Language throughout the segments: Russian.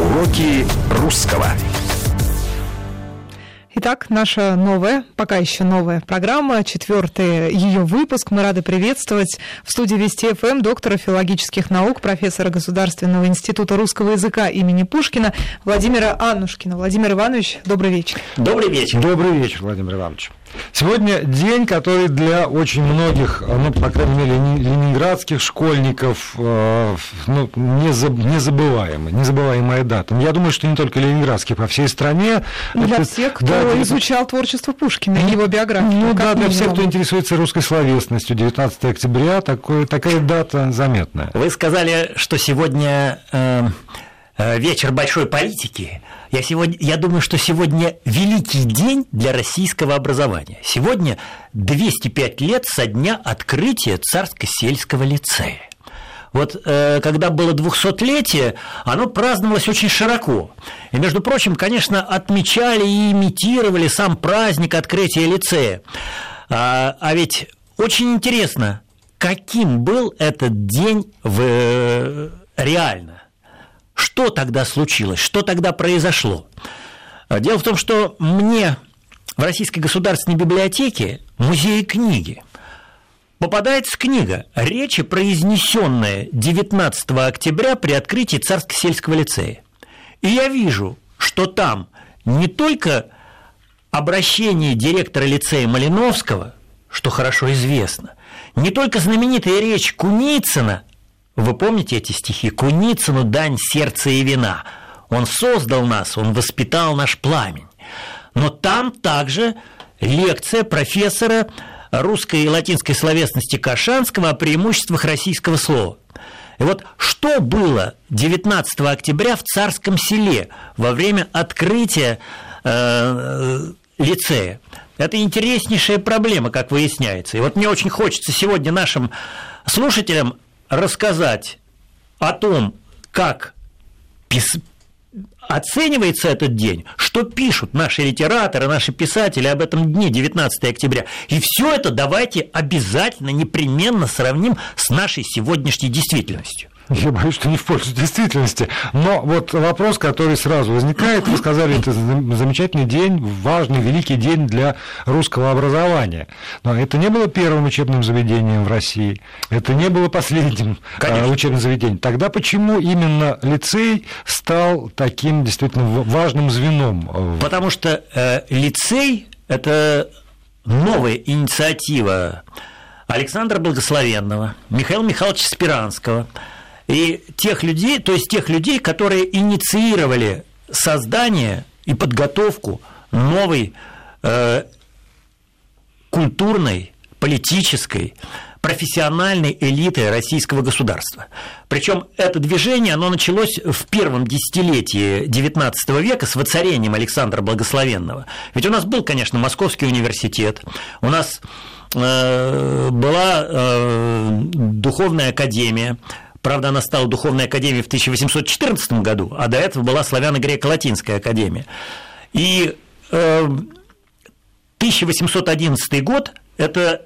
Уроки русского. Итак, наша новая, пока еще новая программа, четвертый ее выпуск. Мы рады приветствовать в студии Вести ФМ доктора филологических наук, профессора Государственного института русского языка имени Пушкина Владимира Аннушкина. Владимир Иванович, добрый вечер. Добрый вечер. Добрый вечер, Владимир Иванович. Сегодня день, который для очень многих, ну, по крайней мере, ленинградских школьников, э, ну, незабываемый, незабываемая дата. Я думаю, что не только ленинградских, по всей стране. Для это, всех, кто да, изучал творчество Пушкина и его биографию. Ну да, для всех, кто интересуется русской словесностью. 19 октября, такое, такая дата заметная. Вы сказали, что сегодня э, э вечер большой политики. Я, сегодня, я думаю, что сегодня великий день для российского образования. Сегодня 205 лет со дня открытия Царско-сельского лицея. Вот э, когда было 200-летие, оно праздновалось очень широко. И, между прочим, конечно, отмечали и имитировали сам праздник открытия лицея. А, а ведь очень интересно, каким был этот день в, э, реально. Что тогда случилось? Что тогда произошло? Дело в том, что мне в Российской государственной библиотеке, музее книги, попадается книга «Речи, произнесенная 19 октября при открытии Царско-сельского лицея». И я вижу, что там не только обращение директора лицея Малиновского, что хорошо известно, не только знаменитая речь Куницына вы помните эти стихи? «Куницыну дань сердца и вина». Он создал нас, он воспитал наш пламень. Но там также лекция профессора русской и латинской словесности Кашанского о преимуществах российского слова. И вот что было 19 октября в Царском селе во время открытия э, лицея? Это интереснейшая проблема, как выясняется. И вот мне очень хочется сегодня нашим слушателям рассказать о том, как пис... оценивается этот день, что пишут наши литераторы, наши писатели об этом дне 19 октября. И все это давайте обязательно, непременно сравним с нашей сегодняшней действительностью. Я боюсь, что не в пользу действительности. Но вот вопрос, который сразу возникает, вы сказали, это замечательный день, важный, великий день для русского образования. Но это не было первым учебным заведением в России, это не было последним а, Конечно. учебным заведением. Тогда почему именно лицей стал таким действительно важным звеном? Потому что э, лицей – это новая инициатива Александра Благословенного, Михаила Михайловича Спиранского – и тех людей, то есть тех людей, которые инициировали создание и подготовку новой э, культурной, политической, профессиональной элиты российского государства. Причем это движение, оно началось в первом десятилетии XIX века с воцарением Александра Благословенного. Ведь у нас был, конечно, Московский университет, у нас э, была э, духовная академия, Правда, она стала Духовной академией в 1814 году, а до этого была Славяно-Греко-Латинская академия. И э, 1811 год – это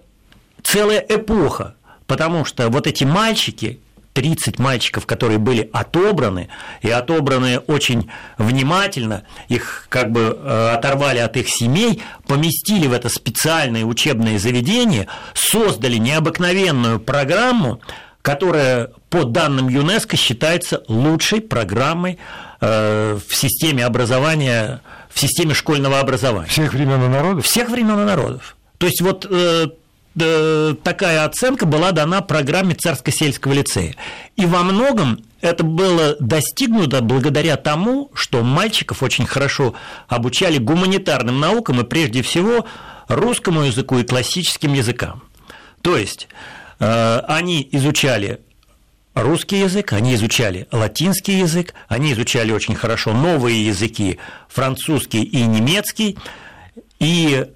целая эпоха, потому что вот эти мальчики, 30 мальчиков, которые были отобраны, и отобраны очень внимательно, их как бы э, оторвали от их семей, поместили в это специальное учебное заведение, создали необыкновенную программу, которая по данным ЮНЕСКО считается лучшей программой э, в системе образования, в системе школьного образования. Всех времен и народов? Всех времен и народов. То есть вот э, такая оценка была дана программе Царско-сельского лицея. И во многом это было достигнуто благодаря тому, что мальчиков очень хорошо обучали гуманитарным наукам и прежде всего русскому языку и классическим языкам. То есть Э, они изучали русский язык, они изучали латинский язык, они изучали очень хорошо новые языки, французский и немецкий, и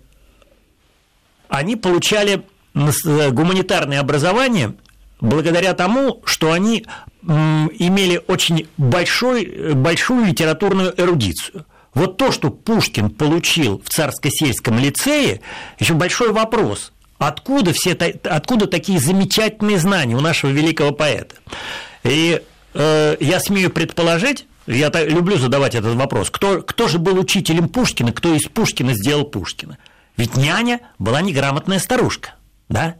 они получали гуманитарное образование благодаря тому, что они имели очень большой, большую литературную эрудицию. Вот то, что Пушкин получил в царско-сельском лицее, еще большой вопрос – Откуда, все, откуда такие замечательные знания у нашего великого поэта? И э, я смею предположить, я люблю задавать этот вопрос, кто, кто же был учителем Пушкина, кто из Пушкина сделал Пушкина? Ведь няня была неграмотная старушка, да?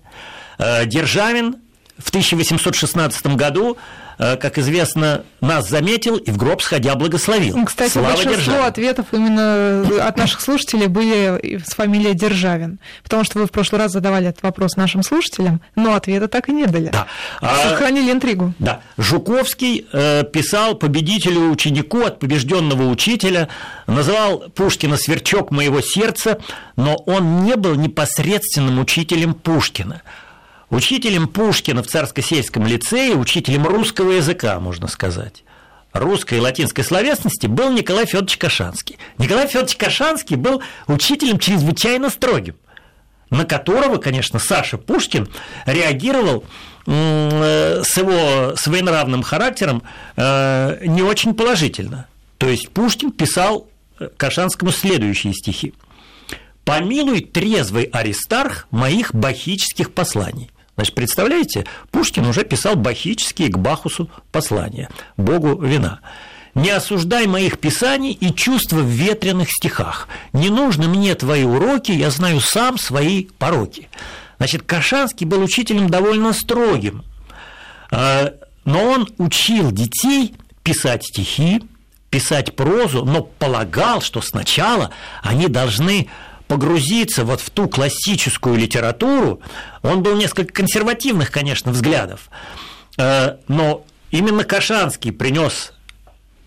Э, Державин в 1816 году как известно, нас заметил и в гроб сходя благословил. Кстати, Слава большинство Державин. ответов именно от наших слушателей были с фамилией Державин, потому что вы в прошлый раз задавали этот вопрос нашим слушателям, но ответа так и не дали. Да. Сохранили интригу. Да. Жуковский э, писал победителю ученику от побежденного учителя, называл Пушкина «сверчок моего сердца», но он не был непосредственным учителем Пушкина. Учителем Пушкина в Царско-сельском лицее, учителем русского языка, можно сказать, русской и латинской словесности был Николай Федорович Кашанский. Николай Федорович Кашанский был учителем чрезвычайно строгим, на которого, конечно, Саша Пушкин реагировал э, с его своенравным характером э, не очень положительно. То есть Пушкин писал э, Кашанскому следующие стихи. «Помилуй трезвый Аристарх моих бахических посланий». Значит, представляете, Пушкин уже писал бахические к Бахусу послания, Богу вина. «Не осуждай моих писаний и чувства в ветреных стихах. Не нужны мне твои уроки, я знаю сам свои пороки». Значит, Кашанский был учителем довольно строгим, а, но он учил детей писать стихи, писать прозу, но полагал, что сначала они должны погрузиться вот в ту классическую литературу, он был несколько консервативных, конечно, взглядов, э, но именно Кашанский принес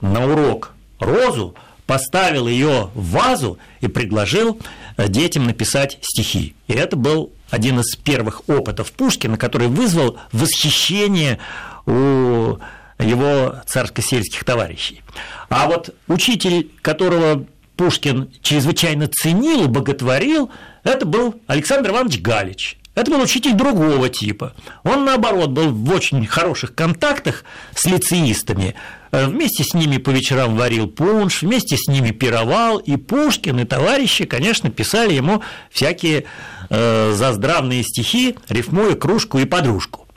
на урок розу, поставил ее в вазу и предложил э, детям написать стихи. И это был один из первых опытов Пушкина, который вызвал восхищение у его царско-сельских товарищей. А вот учитель, которого Пушкин чрезвычайно ценил боготворил, это был Александр Иванович Галич. Это был учитель другого типа. Он, наоборот, был в очень хороших контактах с лицеистами. Э, вместе с ними по вечерам варил пунш, вместе с ними пировал. И Пушкин, и товарищи, конечно, писали ему всякие э, заздравные стихи, рифмуя кружку и подружку.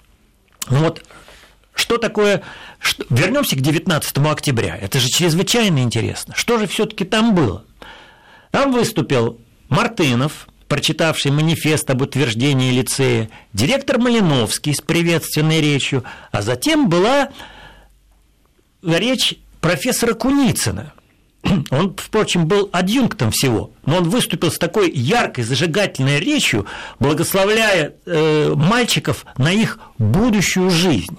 Ну вот что такое... Что... Вернемся к 19 октября. Это же чрезвычайно интересно. Что же все-таки там было? Там выступил Мартынов, прочитавший манифест об утверждении лицея, директор Малиновский с приветственной речью, а затем была речь профессора Куницына. Он, впрочем, был адъюнктом всего, но он выступил с такой яркой, зажигательной речью, благословляя э, мальчиков на их будущую жизнь.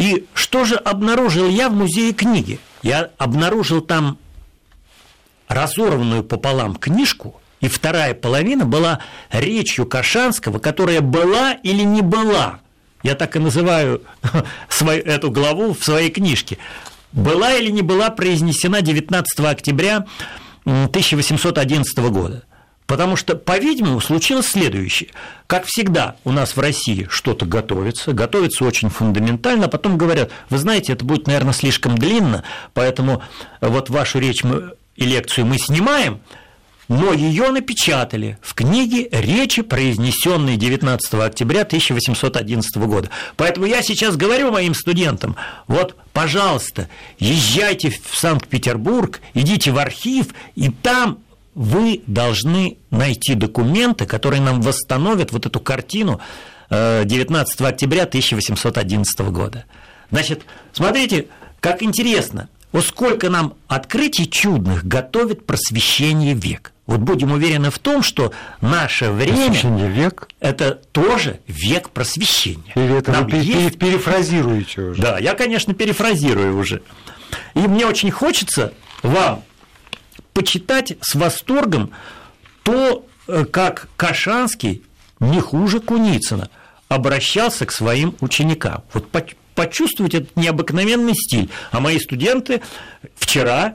И что же обнаружил я в музее книги? Я обнаружил там разорванную пополам книжку, и вторая половина была речью Кашанского, которая была или не была. Я так и называю свою, эту главу в своей книжке. Была или не была произнесена 19 октября 1811 года. Потому что, по-видимому, случилось следующее. Как всегда у нас в России что-то готовится, готовится очень фундаментально, а потом говорят, вы знаете, это будет, наверное, слишком длинно, поэтому вот вашу речь мы, и лекцию мы снимаем, но ее напечатали в книге речи, произнесенной 19 октября 1811 года. Поэтому я сейчас говорю моим студентам, вот, пожалуйста, езжайте в Санкт-Петербург, идите в архив, и там вы должны найти документы, которые нам восстановят вот эту картину 19 э, октября 1811 года. Значит, смотрите, как интересно, вот сколько нам открытий чудных готовит просвещение век. Вот будем уверены в том, что наше время век? это тоже век просвещения. Или это Нам вы есть... перефразируете уже? Да, я, конечно, перефразирую уже. И мне очень хочется вам почитать с восторгом то, э, как Кашанский, не хуже Куницына, обращался к своим ученикам. Вот почувствовать этот необыкновенный стиль. А мои студенты вчера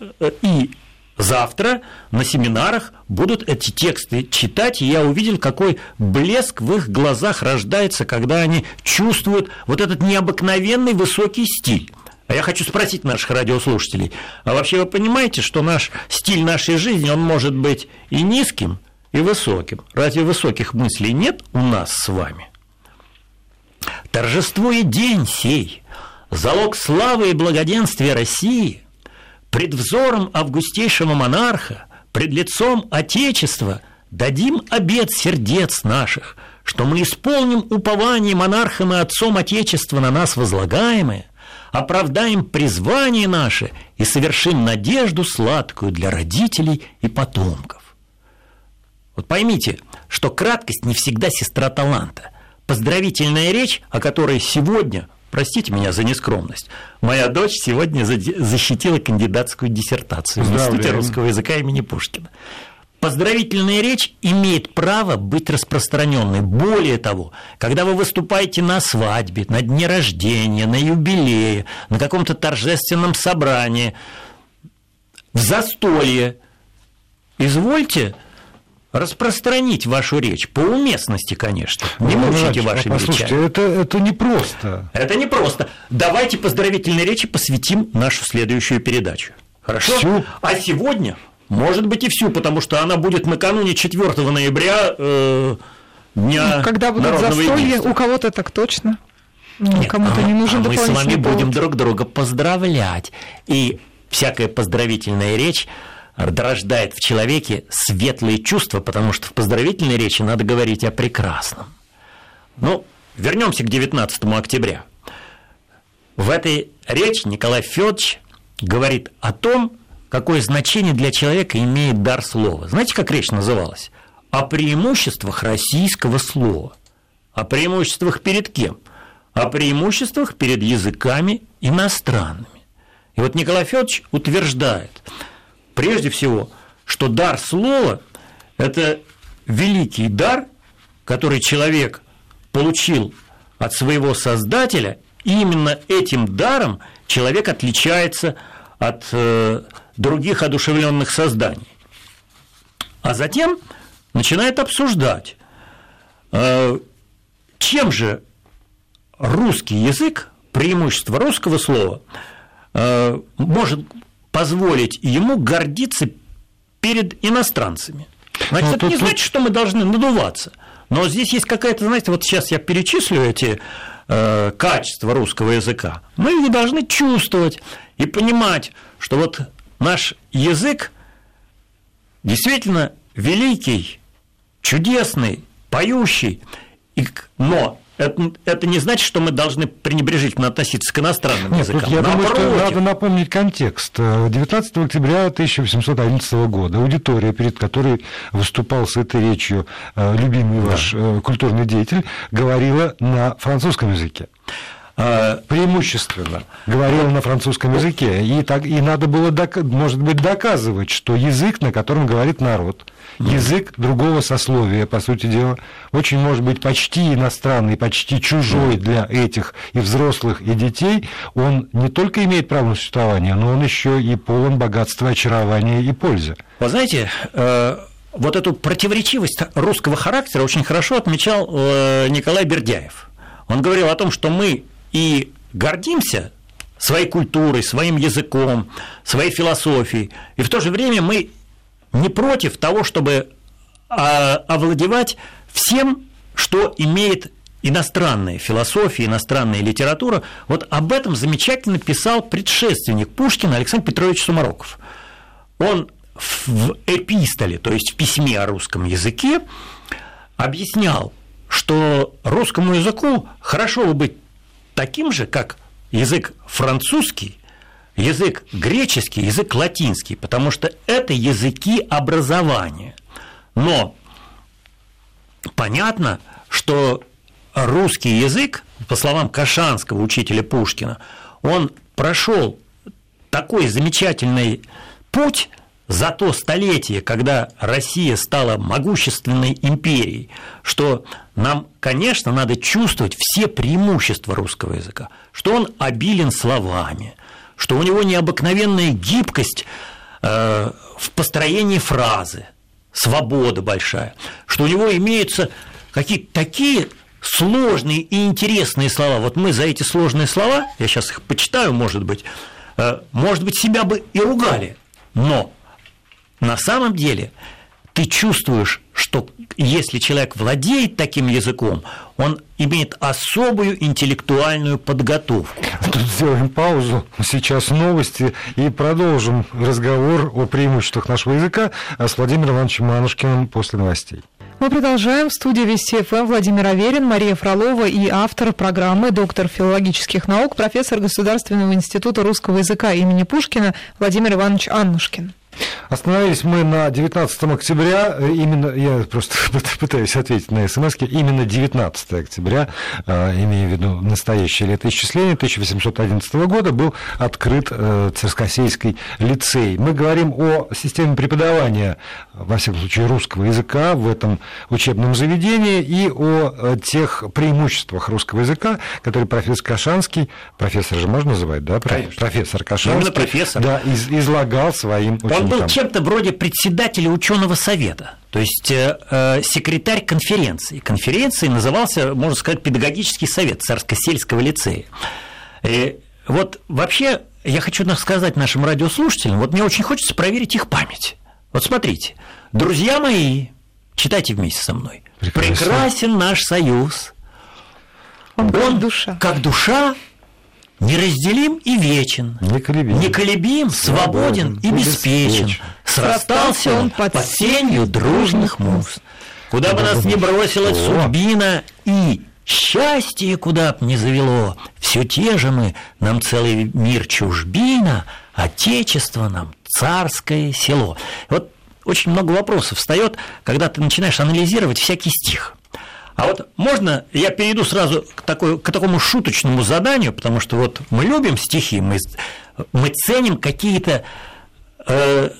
э, и завтра на семинарах будут эти тексты читать, и я увидел, какой блеск в их глазах рождается, когда они чувствуют вот этот необыкновенный высокий стиль. А я хочу спросить наших радиослушателей, а вообще вы понимаете, что наш стиль нашей жизни, он может быть и низким, и высоким? Разве высоких мыслей нет у нас с вами? Торжествует день сей, залог славы и благоденствия России, пред взором августейшего монарха, пред лицом Отечества дадим обет сердец наших, что мы исполним упование монархом и отцом Отечества на нас возлагаемое, оправдаем призвание наше и совершим надежду сладкую для родителей и потомков. Вот поймите, что краткость не всегда сестра таланта. Поздравительная речь, о которой сегодня простите меня за нескромность, моя дочь сегодня защитила кандидатскую диссертацию в Институте русского языка имени Пушкина. Поздравительная речь имеет право быть распространенной. Более того, когда вы выступаете на свадьбе, на дне рождения, на юбилее, на каком-то торжественном собрании, в застолье, извольте распространить вашу речь по уместности, конечно. Не ну, мучайте ваши Послушайте, речами. это, это не просто. Это не просто. Давайте поздравительной речи посвятим нашу следующую передачу. Хорошо? Всю? А сегодня, может быть, и всю, потому что она будет накануне 4 ноября э, Дня ну, Когда будут застолья, у кого-то так точно. Ну, кому-то а, не нужен а мы с вами повод. будем друг друга поздравлять. И всякая поздравительная речь рождает в человеке светлые чувства, потому что в поздравительной речи надо говорить о прекрасном. Ну, вернемся к 19 октября. В этой речи Николай Федорович говорит о том, какое значение для человека имеет дар слова. Знаете, как речь называлась? О преимуществах российского слова. О преимуществах перед кем? О преимуществах перед языками иностранными. И вот Николай Федорович утверждает – прежде всего, что дар слова – это великий дар, который человек получил от своего Создателя, и именно этим даром человек отличается от э, других одушевленных созданий. А затем начинает обсуждать, э, чем же русский язык, преимущество русского слова, э, может позволить ему гордиться перед иностранцами. Значит, ну, это не значит, что мы должны надуваться. Но здесь есть какая-то, знаете, вот сейчас я перечислю эти э, качества русского языка. Мы их должны чувствовать и понимать, что вот наш язык действительно великий, чудесный, поющий, но это, это не значит, что мы должны пренебрежительно относиться к иностранным Нет, языкам. Я Напротив. думаю, что надо напомнить контекст. 19 октября 1811 года аудитория, перед которой выступал с этой речью э, любимый да. ваш э, культурный деятель, говорила на французском языке преимущественно. Говорила на французском языке, и, так, и надо было, может быть, доказывать, что язык, на котором говорит народ, язык другого сословия, по сути дела, очень может быть почти иностранный, почти чужой для этих и взрослых, и детей, он не только имеет право на существование, но он еще и полон богатства, очарования и пользы. Вы знаете, э, вот эту противоречивость русского характера очень хорошо отмечал э, Николай Бердяев. Он говорил о том, что мы и гордимся своей культурой, своим языком, своей философией, и в то же время мы не против того, чтобы а, овладевать всем, что имеет иностранная философия, иностранная литература. Вот об этом замечательно писал предшественник Пушкина Александр Петрович Сумароков. Он в эпистоле, то есть в письме о русском языке, объяснял, что русскому языку хорошо бы быть таким же, как язык французский, язык греческий, язык латинский, потому что это языки образования. Но понятно, что русский язык, по словам Кашанского учителя Пушкина, он прошел такой замечательный путь за то столетие, когда Россия стала могущественной империей, что нам, конечно, надо чувствовать все преимущества русского языка, что он обилен словами, что у него необыкновенная гибкость э, в построении фразы, свобода большая, что у него имеются какие-то такие сложные и интересные слова. Вот мы за эти сложные слова, я сейчас их почитаю, может быть, э, может быть, себя бы и ругали, но на самом деле ты чувствуешь, что если человек владеет таким языком, он имеет особую интеллектуальную подготовку. Тут сделаем паузу. Сейчас новости и продолжим разговор о преимуществах нашего языка с Владимиром Ивановичем Манушкиным после новостей. Мы продолжаем. В студии Вести ФМ Владимир Аверин, Мария Фролова и автор программы, доктор филологических наук, профессор Государственного института русского языка имени Пушкина Владимир Иванович Аннушкин. Остановились мы на 19 октября, именно, я просто пытаюсь ответить на смс именно 19 октября, а, имея в виду настоящее летоисчисление 1811 года, был открыт э, Царскосейский лицей. Мы говорим о системе преподавания, во всяком случае, русского языка в этом учебном заведении и о э, тех преимуществах русского языка, которые профессор Кашанский, профессор же можно называть, да? Конечно. Профессор Кашанский. профессор. Да, из, излагал своим ученикам. Он был чем-то вроде председателя ученого совета, то есть э, э, секретарь конференции. Конференцией назывался, можно сказать, педагогический совет Царско-сельского лицея. И вот вообще я хочу сказать нашим радиослушателям, вот мне очень хочется проверить их память. Вот смотрите, друзья мои, читайте вместе со мной. Прекрасен, Прекрасен наш союз. Он, Он душа. как душа неразделим и вечен, неколебим, неколебим свободен, и беспечен. Срастался он под сенью дружных муз. Куда бы нас ни бросила судьбина и счастье куда б ни завело, все те же мы, нам целый мир чужбина, отечество нам царское село. Вот очень много вопросов встает, когда ты начинаешь анализировать всякий стих. А вот можно я перейду сразу к, такой, к такому шуточному заданию, потому что вот мы любим стихи, мы, мы ценим какие-то э,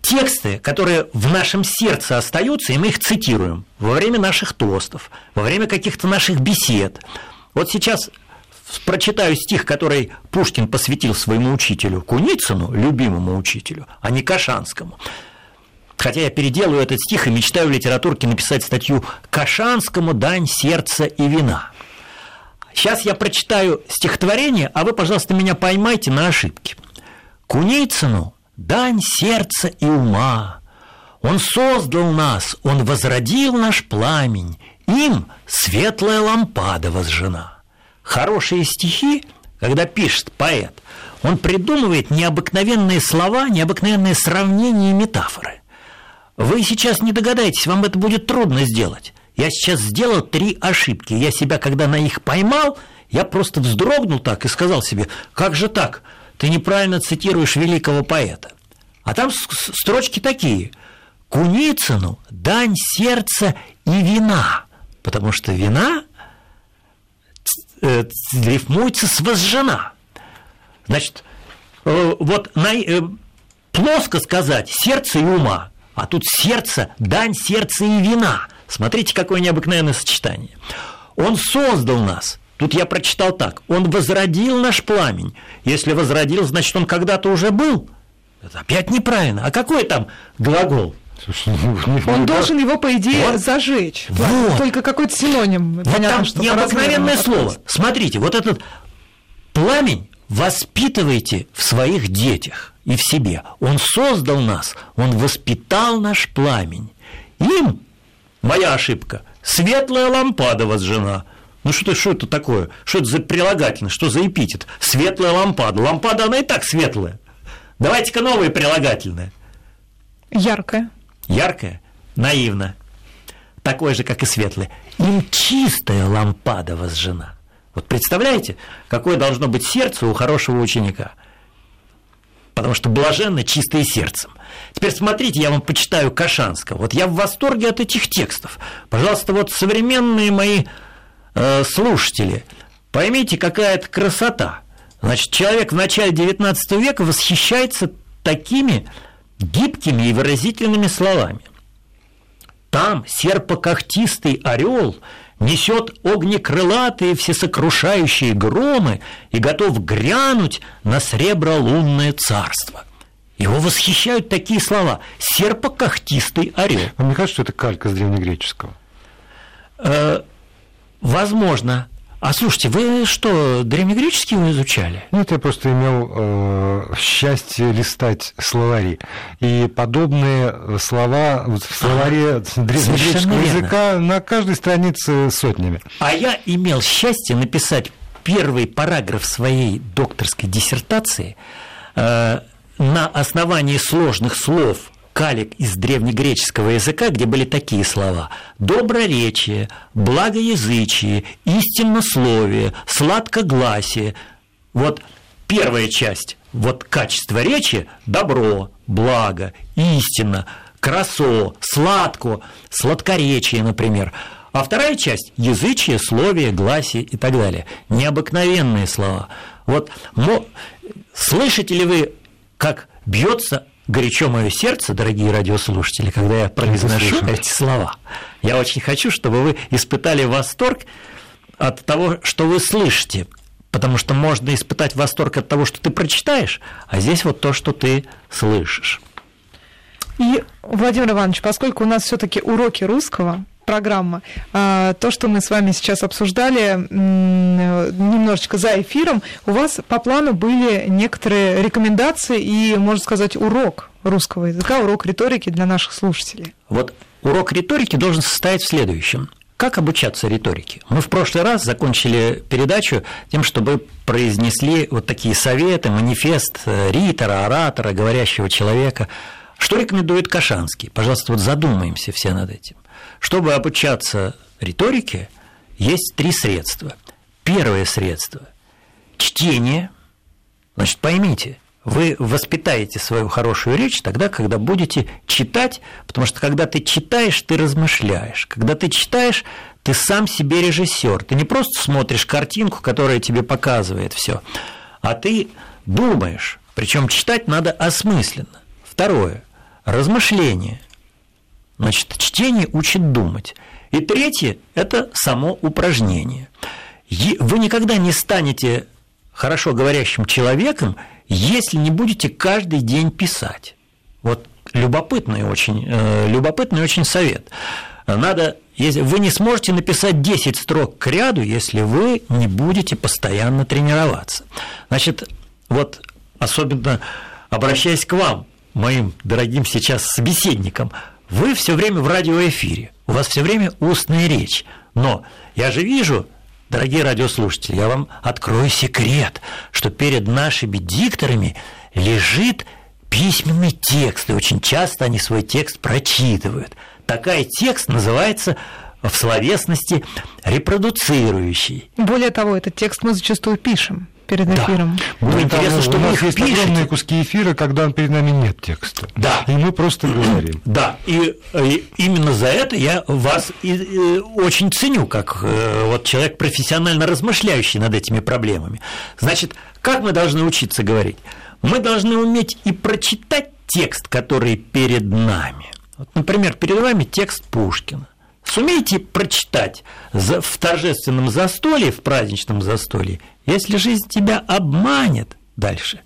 тексты, которые в нашем сердце остаются, и мы их цитируем во время наших тостов, во время каких-то наших бесед. Вот сейчас прочитаю стих, который Пушкин посвятил своему учителю Куницыну, любимому учителю, а не Кашанскому. Хотя я переделаю этот стих и мечтаю в литературке написать статью «Кашанскому дань сердца и вина». Сейчас я прочитаю стихотворение, а вы, пожалуйста, меня поймайте на ошибке. Куницыну дань сердца и ума. Он создал нас, он возродил наш пламень, им светлая лампада возжжена. Хорошие стихи, когда пишет поэт, он придумывает необыкновенные слова, необыкновенные сравнения и метафоры. Вы сейчас не догадаетесь, вам это будет трудно сделать. Я сейчас сделал три ошибки. Я себя, когда на их поймал, я просто вздрогнул так и сказал себе, как же так? Ты неправильно цитируешь великого поэта. А там строчки такие. Куницыну дань сердца и вина, потому что вина э, рифмуется с возжена. Значит, э, вот на, э, плоско сказать сердце и ума – а тут сердце, дань сердца и вина. Смотрите, какое необыкновенное сочетание. Он создал нас. Тут я прочитал так. Он возродил наш пламень. Если возродил, значит, он когда-то уже был. Это опять неправильно. А какой там глагол? Он должен его, по идее, вот. зажечь. Вот. Только какой-то синоним. Вот Понятно, там что необыкновенное слово. Смотрите, вот этот пламень воспитывайте в своих детях и в себе. Он создал нас, Он воспитал наш пламень. Им, моя ошибка, светлая лампада возжжена. Ну что, что это такое? Что это за прилагательное? Что за эпитет? Светлая лампада. Лампада, она и так светлая. Давайте-ка новые прилагательные. Яркая. Яркая? Наивно. Такое же, как и светлое. Им чистая лампада возжжена. Вот представляете, какое должно быть сердце у хорошего ученика? Потому что блаженно чистое сердцем. Теперь смотрите, я вам почитаю Кашанского. Вот я в восторге от этих текстов. Пожалуйста, вот современные мои э, слушатели, поймите, какая это красота. Значит, человек в начале XIX века восхищается такими гибкими и выразительными словами. Там серпокохтистый орел несет огнекрылатые всесокрушающие громы и готов грянуть на сребролунное царство. Его восхищают такие слова «серпокохтистый орел». Вам не кажется, что это калька с древнегреческого? Э, возможно. А слушайте, вы что, древнегреческий вы изучали? Нет, я просто имел э, счастье листать словари. И подобные слова в словаре а, древнегреческого языка на каждой странице сотнями. А я имел счастье написать первый параграф своей докторской диссертации э, на основании сложных слов калик из древнегреческого языка, где были такие слова «доброречие», «благоязычие», «истиннословие», «сладкогласие». Вот первая часть, вот качество речи – добро, благо, истина, красо, сладко, сладкоречие, например. А вторая часть – язычие, словие, гласие и так далее. Необыкновенные слова. Вот но, слышите ли вы, как бьется горячо мое сердце, дорогие радиослушатели, когда я произношу эти слова. Я очень хочу, чтобы вы испытали восторг от того, что вы слышите, потому что можно испытать восторг от того, что ты прочитаешь, а здесь вот то, что ты слышишь. И, Владимир Иванович, поскольку у нас все-таки уроки русского, программа. А, то, что мы с вами сейчас обсуждали немножечко за эфиром, у вас по плану были некоторые рекомендации и, можно сказать, урок русского языка, урок риторики для наших слушателей. Вот урок риторики должен состоять в следующем. Как обучаться риторике? Мы в прошлый раз закончили передачу тем, чтобы произнесли вот такие советы, манифест э, ритора, оратора, говорящего человека. Что рекомендует Кашанский? Пожалуйста, вот задумаемся все над этим. Чтобы обучаться риторике, есть три средства. Первое средство – чтение. Значит, поймите, вы воспитаете свою хорошую речь тогда, когда будете читать, потому что когда ты читаешь, ты размышляешь. Когда ты читаешь, ты сам себе режиссер. Ты не просто смотришь картинку, которая тебе показывает все, а ты думаешь. Причем читать надо осмысленно. Второе – размышление – Значит, чтение учит думать. И третье – это само упражнение. Вы никогда не станете хорошо говорящим человеком, если не будете каждый день писать. Вот любопытный очень, э, любопытный очень совет. Надо, если вы не сможете написать 10 строк к ряду, если вы не будете постоянно тренироваться. Значит, вот особенно обращаясь к вам, моим дорогим сейчас собеседникам, вы все время в радиоэфире, у вас все время устная речь. Но я же вижу, дорогие радиослушатели, я вам открою секрет, что перед нашими дикторами лежит письменный текст, и очень часто они свой текст прочитывают. Такой текст называется в словесности репродуцирующий. Более того, этот текст мы зачастую пишем перед эфиром. Да. Было интересно, что у нас есть пишете. огромные куски эфира, когда перед нами нет текста. Да. И мы просто говорим. Да, и, и именно за это я вас и, и, очень ценю, как э, вот человек профессионально размышляющий над этими проблемами. Значит, как мы должны учиться говорить? Мы должны уметь и прочитать текст, который перед нами. Вот, например, перед вами текст Пушкина. Сумейте прочитать в торжественном застолье, в праздничном застолье если жизнь тебя обманет дальше,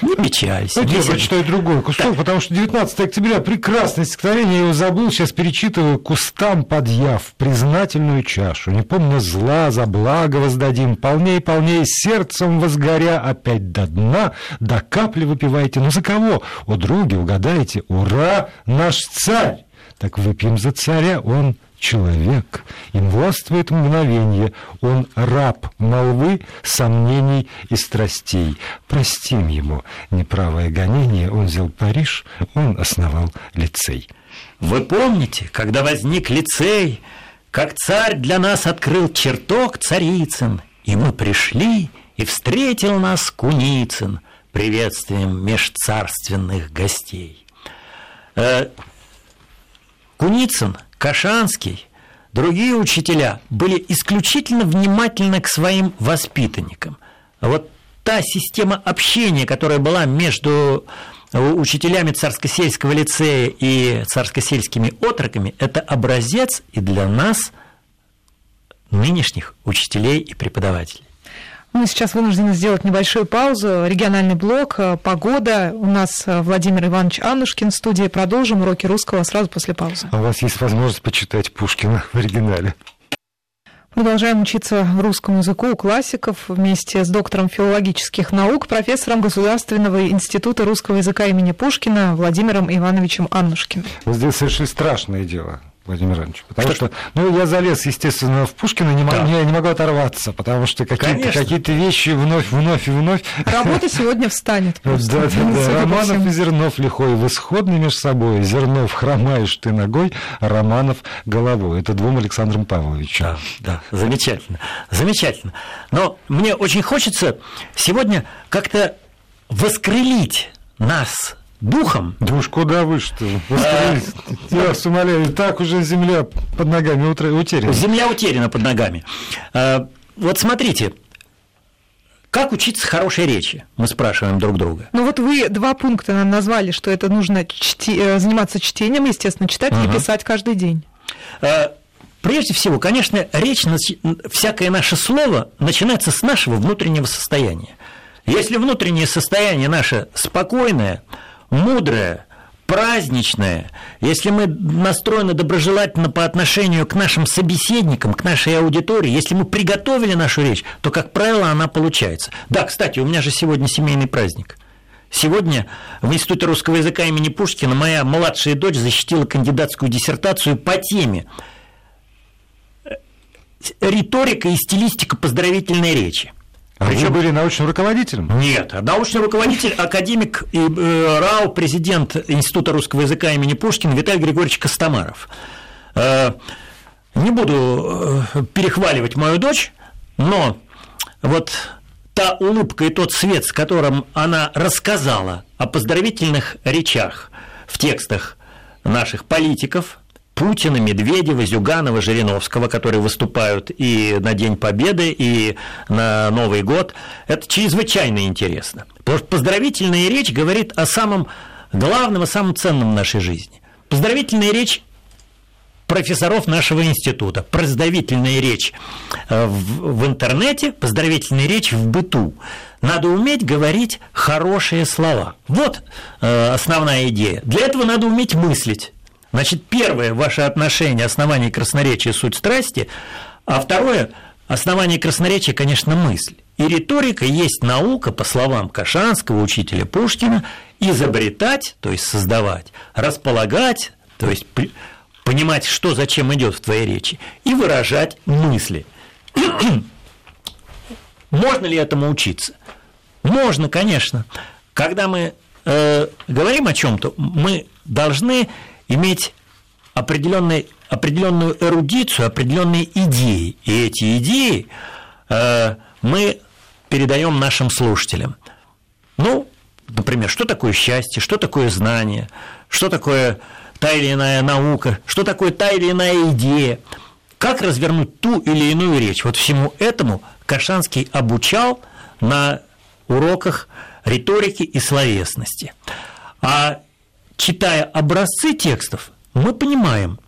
не печалься. Давайте я прочитаю другой кусок, так. потому что 19 октября прекрасное стихотворение, я его забыл, сейчас перечитываю «Кустам подъяв признательную чашу, не помню зла, за благо воздадим, полней, полней, сердцем возгоря, опять до дна, до капли выпивайте. Ну за кого? О, други, угадайте, ура, наш царь! Так выпьем за царя, он человек, им властвует мгновенье, он раб молвы, сомнений и страстей. Простим ему неправое гонение, он взял Париж, он основал лицей. Вы помните, когда возник лицей, как царь для нас открыл чертог царицын, и мы пришли, и встретил нас Куницын приветствием межцарственных гостей. Э, Куницын – Кашанский, другие учителя были исключительно внимательны к своим воспитанникам. Вот та система общения, которая была между учителями Царско-сельского лицея и царско-сельскими отроками, это образец и для нас, нынешних учителей и преподавателей. Мы сейчас вынуждены сделать небольшую паузу. Региональный блок, э, погода. У нас э, Владимир Иванович Аннушкин в студии. Продолжим уроки русского сразу после паузы. А у вас есть возможность почитать Пушкина в оригинале. Продолжаем учиться русскому языку у классиков вместе с доктором филологических наук, профессором Государственного института русского языка имени Пушкина Владимиром Ивановичем Аннушкиным. Вы здесь совершили страшное дело. Владимир Иванович. Потому что, что ну, я залез, естественно, в Пушкина, не, да. не, не могу оторваться, потому что какие-то, какие-то вещи вновь, вновь и вновь. Работа сегодня встанет. Да, да, да. Романов и Зернов лихой, в исходный между собой. Зернов хромаешь ты ногой, Романов головой. Это двум Александром Павловичем. Да, да, замечательно, замечательно. Но мне очень хочется сегодня как-то воскрылить нас духом. Да уж куда вы что? Я вас умоляю, так уже земля под ногами утеряна. Земля утеряна под ногами. А, вот смотрите, как учиться хорошей речи? Мы спрашиваем друг друга. Ну вот вы два пункта нам назвали, что это нужно чти... Э, заниматься чтением, естественно, читать угу. и писать каждый день. А, прежде всего, конечно, речь, всякое наше слово начинается с нашего внутреннего состояния. Если внутреннее состояние наше спокойное, мудрое, праздничное, если мы настроены доброжелательно по отношению к нашим собеседникам, к нашей аудитории, если мы приготовили нашу речь, то, как правило, она получается. Да, кстати, у меня же сегодня семейный праздник. Сегодня в Институте русского языка имени Пушкина моя младшая дочь защитила кандидатскую диссертацию по теме риторика и стилистика поздравительной речи. А Причем... вы были научным руководителем? Нет, научный руководитель, академик и э, РАО, президент Института русского языка имени Пушкина Виталий Григорьевич Костомаров. Э, не буду э, перехваливать мою дочь, но вот та улыбка и тот свет, с которым она рассказала о поздравительных речах в текстах наших политиков, Путина, Медведева, Зюганова, Жириновского, которые выступают и на День Победы, и на Новый год. Это чрезвычайно интересно. Потому что поздравительная речь говорит о самом главном и самом ценном в нашей жизни. Поздравительная речь профессоров нашего института, поздравительная речь э, в, интернете, поздравительная речь в быту. Надо уметь говорить хорошие слова. Вот э, основная идея. Для этого надо уметь мыслить. Значит, первое – ваше отношение, основание красноречия – суть страсти, а второе – основание красноречия, конечно, мысль. И риторика есть наука, по словам Кашанского, учителя Пушкина, изобретать, то есть создавать, располагать, то есть понимать, что зачем идет в твоей речи, и выражать мысли. Можно ли этому учиться? Можно, конечно. Когда мы э, говорим о чем-то, мы должны иметь определенный, определенную эрудицию, определенные идеи. И эти идеи э, мы передаем нашим слушателям. Ну, например, что такое счастье, что такое знание, что такое та или иная наука, что такое та или иная идея, как развернуть ту или иную речь. Вот всему этому Кашанский обучал на уроках риторики и словесности. А читая образцы текстов, мы понимаем,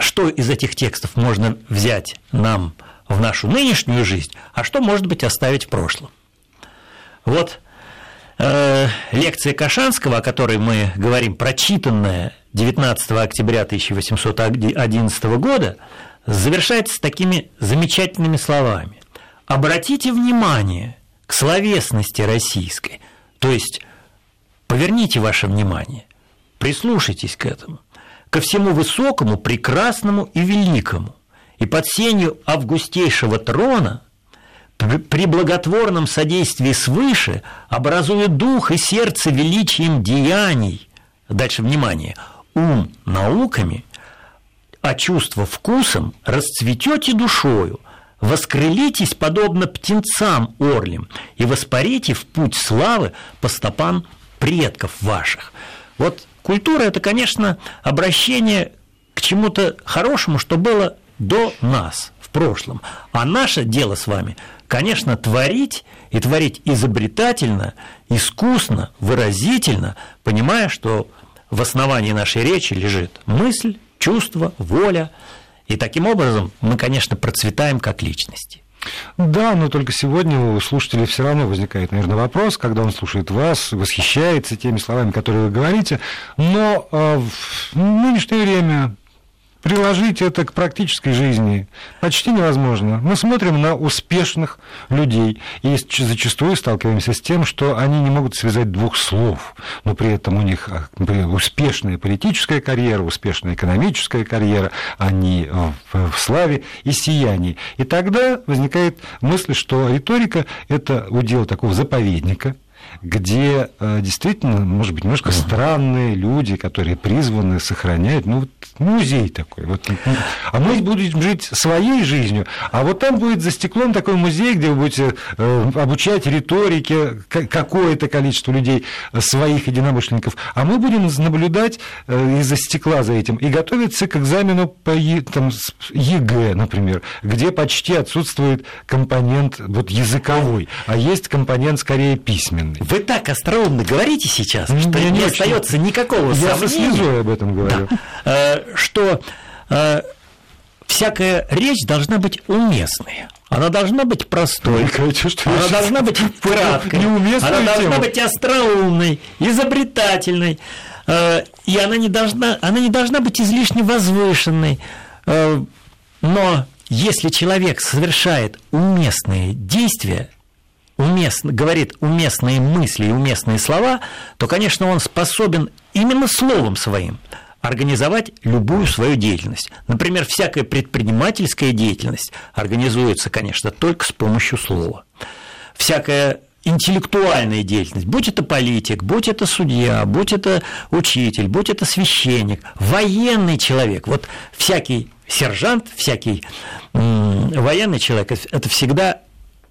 что из этих текстов можно взять нам в нашу нынешнюю жизнь, а что, может быть, оставить в прошлом. Вот э, лекция Кашанского, о которой мы говорим, прочитанная 19 октября 1811 года, завершается такими замечательными словами. Обратите внимание к словесности российской, то есть поверните ваше внимание Прислушайтесь к этому, ко всему высокому, прекрасному и великому. И под сенью августейшего трона при благотворном содействии свыше образуя дух и сердце величием деяний. Дальше внимание. Ум науками, а чувство вкусом расцветете душою, воскрылитесь подобно птенцам орлим и воспарите в путь славы по стопам предков ваших. Вот Культура – это, конечно, обращение к чему-то хорошему, что было до нас в прошлом. А наше дело с вами, конечно, творить и творить изобретательно, искусно, выразительно, понимая, что в основании нашей речи лежит мысль, чувство, воля. И таким образом мы, конечно, процветаем как личности. Да, но только сегодня у слушателей все равно возникает, наверное, вопрос, когда он слушает вас, восхищается теми словами, которые вы говорите, но э, в нынешнее время приложить это к практической жизни почти невозможно. Мы смотрим на успешных людей и зачастую сталкиваемся с тем, что они не могут связать двух слов, но при этом у них например, успешная политическая карьера, успешная экономическая карьера, они в, славе и сиянии. И тогда возникает мысль, что риторика – это удел такого заповедника, где э, действительно, может быть, немножко странные люди, которые призваны сохранять, ну, вот музей такой. Вот. А мы будем жить своей жизнью, а вот там будет за стеклом такой музей, где вы будете э, обучать риторике какое-то количество людей, э, своих единомышленников, а мы будем наблюдать из-за стекла за этим и готовиться к экзамену по там, ЕГЭ, например, где почти отсутствует компонент вот, языковой, а есть компонент скорее письменный. Вы так остроумно говорите сейчас, что Я не остается очень. никакого Я со сомнения, слезой об этом говорю. э, что э, всякая речь должна быть уместной. Она должна быть простой. Говорите, что Она я должна быть краткой. Она должна тему. быть остроумной, изобретательной. э, И она не должна, она не должна быть излишне возвышенной. Но если человек совершает уместные действия, уместно, говорит уместные мысли и уместные слова, то, конечно, он способен именно словом своим организовать любую свою деятельность. Например, всякая предпринимательская деятельность организуется, конечно, только с помощью слова. Всякая интеллектуальная деятельность, будь это политик, будь это судья, будь это учитель, будь это священник, военный человек, вот всякий сержант, всякий военный человек, это всегда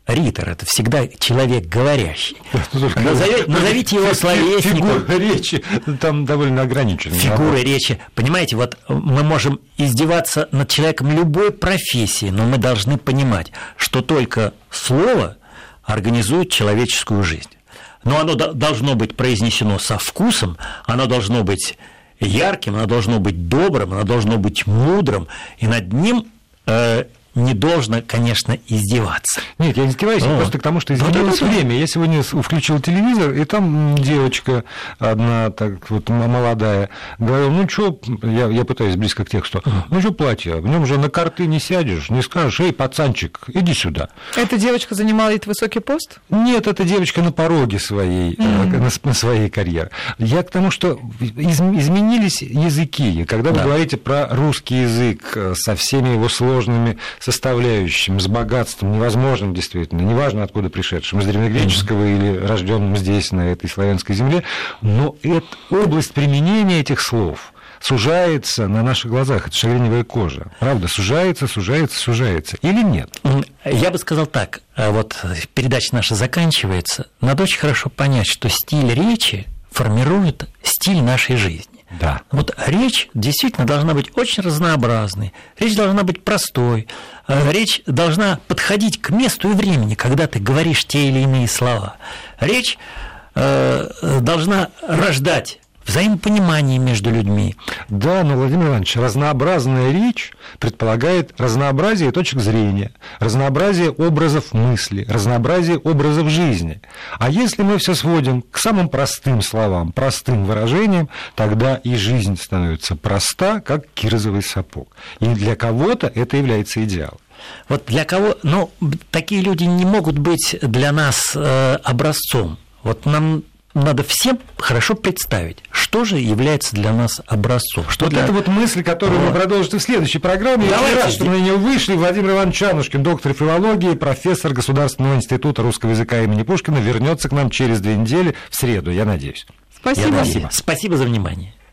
ритор, это всегда человек говорящий. Назове- назовите его словесником. Фигура речи там довольно ограничена. Фигуры речи. Понимаете, вот мы можем издеваться над человеком любой профессии, но мы должны понимать, что только слово организует человеческую жизнь. Но оно до- должно быть произнесено со вкусом, оно должно быть ярким, оно должно быть добрым, оно должно быть мудрым, и над ним э, не должно, конечно, издеваться. Нет, я не издеваюсь, я Вот. просто к тому, что Вот изменилось это- время. Я сегодня включил телевизор, и там девочка одна, так вот молодая, говорила, ну что, я, я пытаюсь близко к тексту, ну что платье, в нем же на карты не сядешь, не скажешь, эй, пацанчик, иди сюда. Эта девочка занимала высокий пост? Нет, эта девочка на пороге своей, э, на, на своей карьеры. Я к тому, что из- изменились языки. Когда вы Да. говорите про русский язык э, со всеми его сложными составляющими, с богатством невозможным действительно, неважно откуда пришедшим, из древнегреческого или рожденным здесь, на этой славянской земле, но эта область применения этих слов сужается на наших глазах, это шагреневая кожа. Правда, сужается, сужается, сужается. Или нет? Я бы сказал так, а вот передача наша заканчивается, надо очень хорошо понять, что стиль речи формирует стиль нашей жизни. Да. Вот речь действительно должна быть очень разнообразной, речь должна быть простой, э, речь должна подходить к месту и времени, когда ты говоришь те или иные слова. Речь э, должна рождать взаимопонимание между людьми. Да, но, Владимир Иванович, разнообразная речь предполагает разнообразие точек зрения, разнообразие образов мысли, разнообразие образов жизни. А если мы все сводим к самым простым словам, простым выражениям, тогда и жизнь становится проста, как кирзовый сапог. И для кого-то это является идеалом. Вот для кого, ну, такие люди не могут быть для нас э, образцом. Вот нам надо всем хорошо представить, что же является для нас образцом. Что Вот для... это вот мысль, которую Вот. вы продолжите в следующей программе. Я Давайте рад, что мы на нее вышли. Владимир Иванович Чанушкин, доктор филологии, профессор Государственного института русского языка имени Пушкина, вернется к нам через две недели в среду, я надеюсь. Я Спасибо. надеюсь. Спасибо за внимание.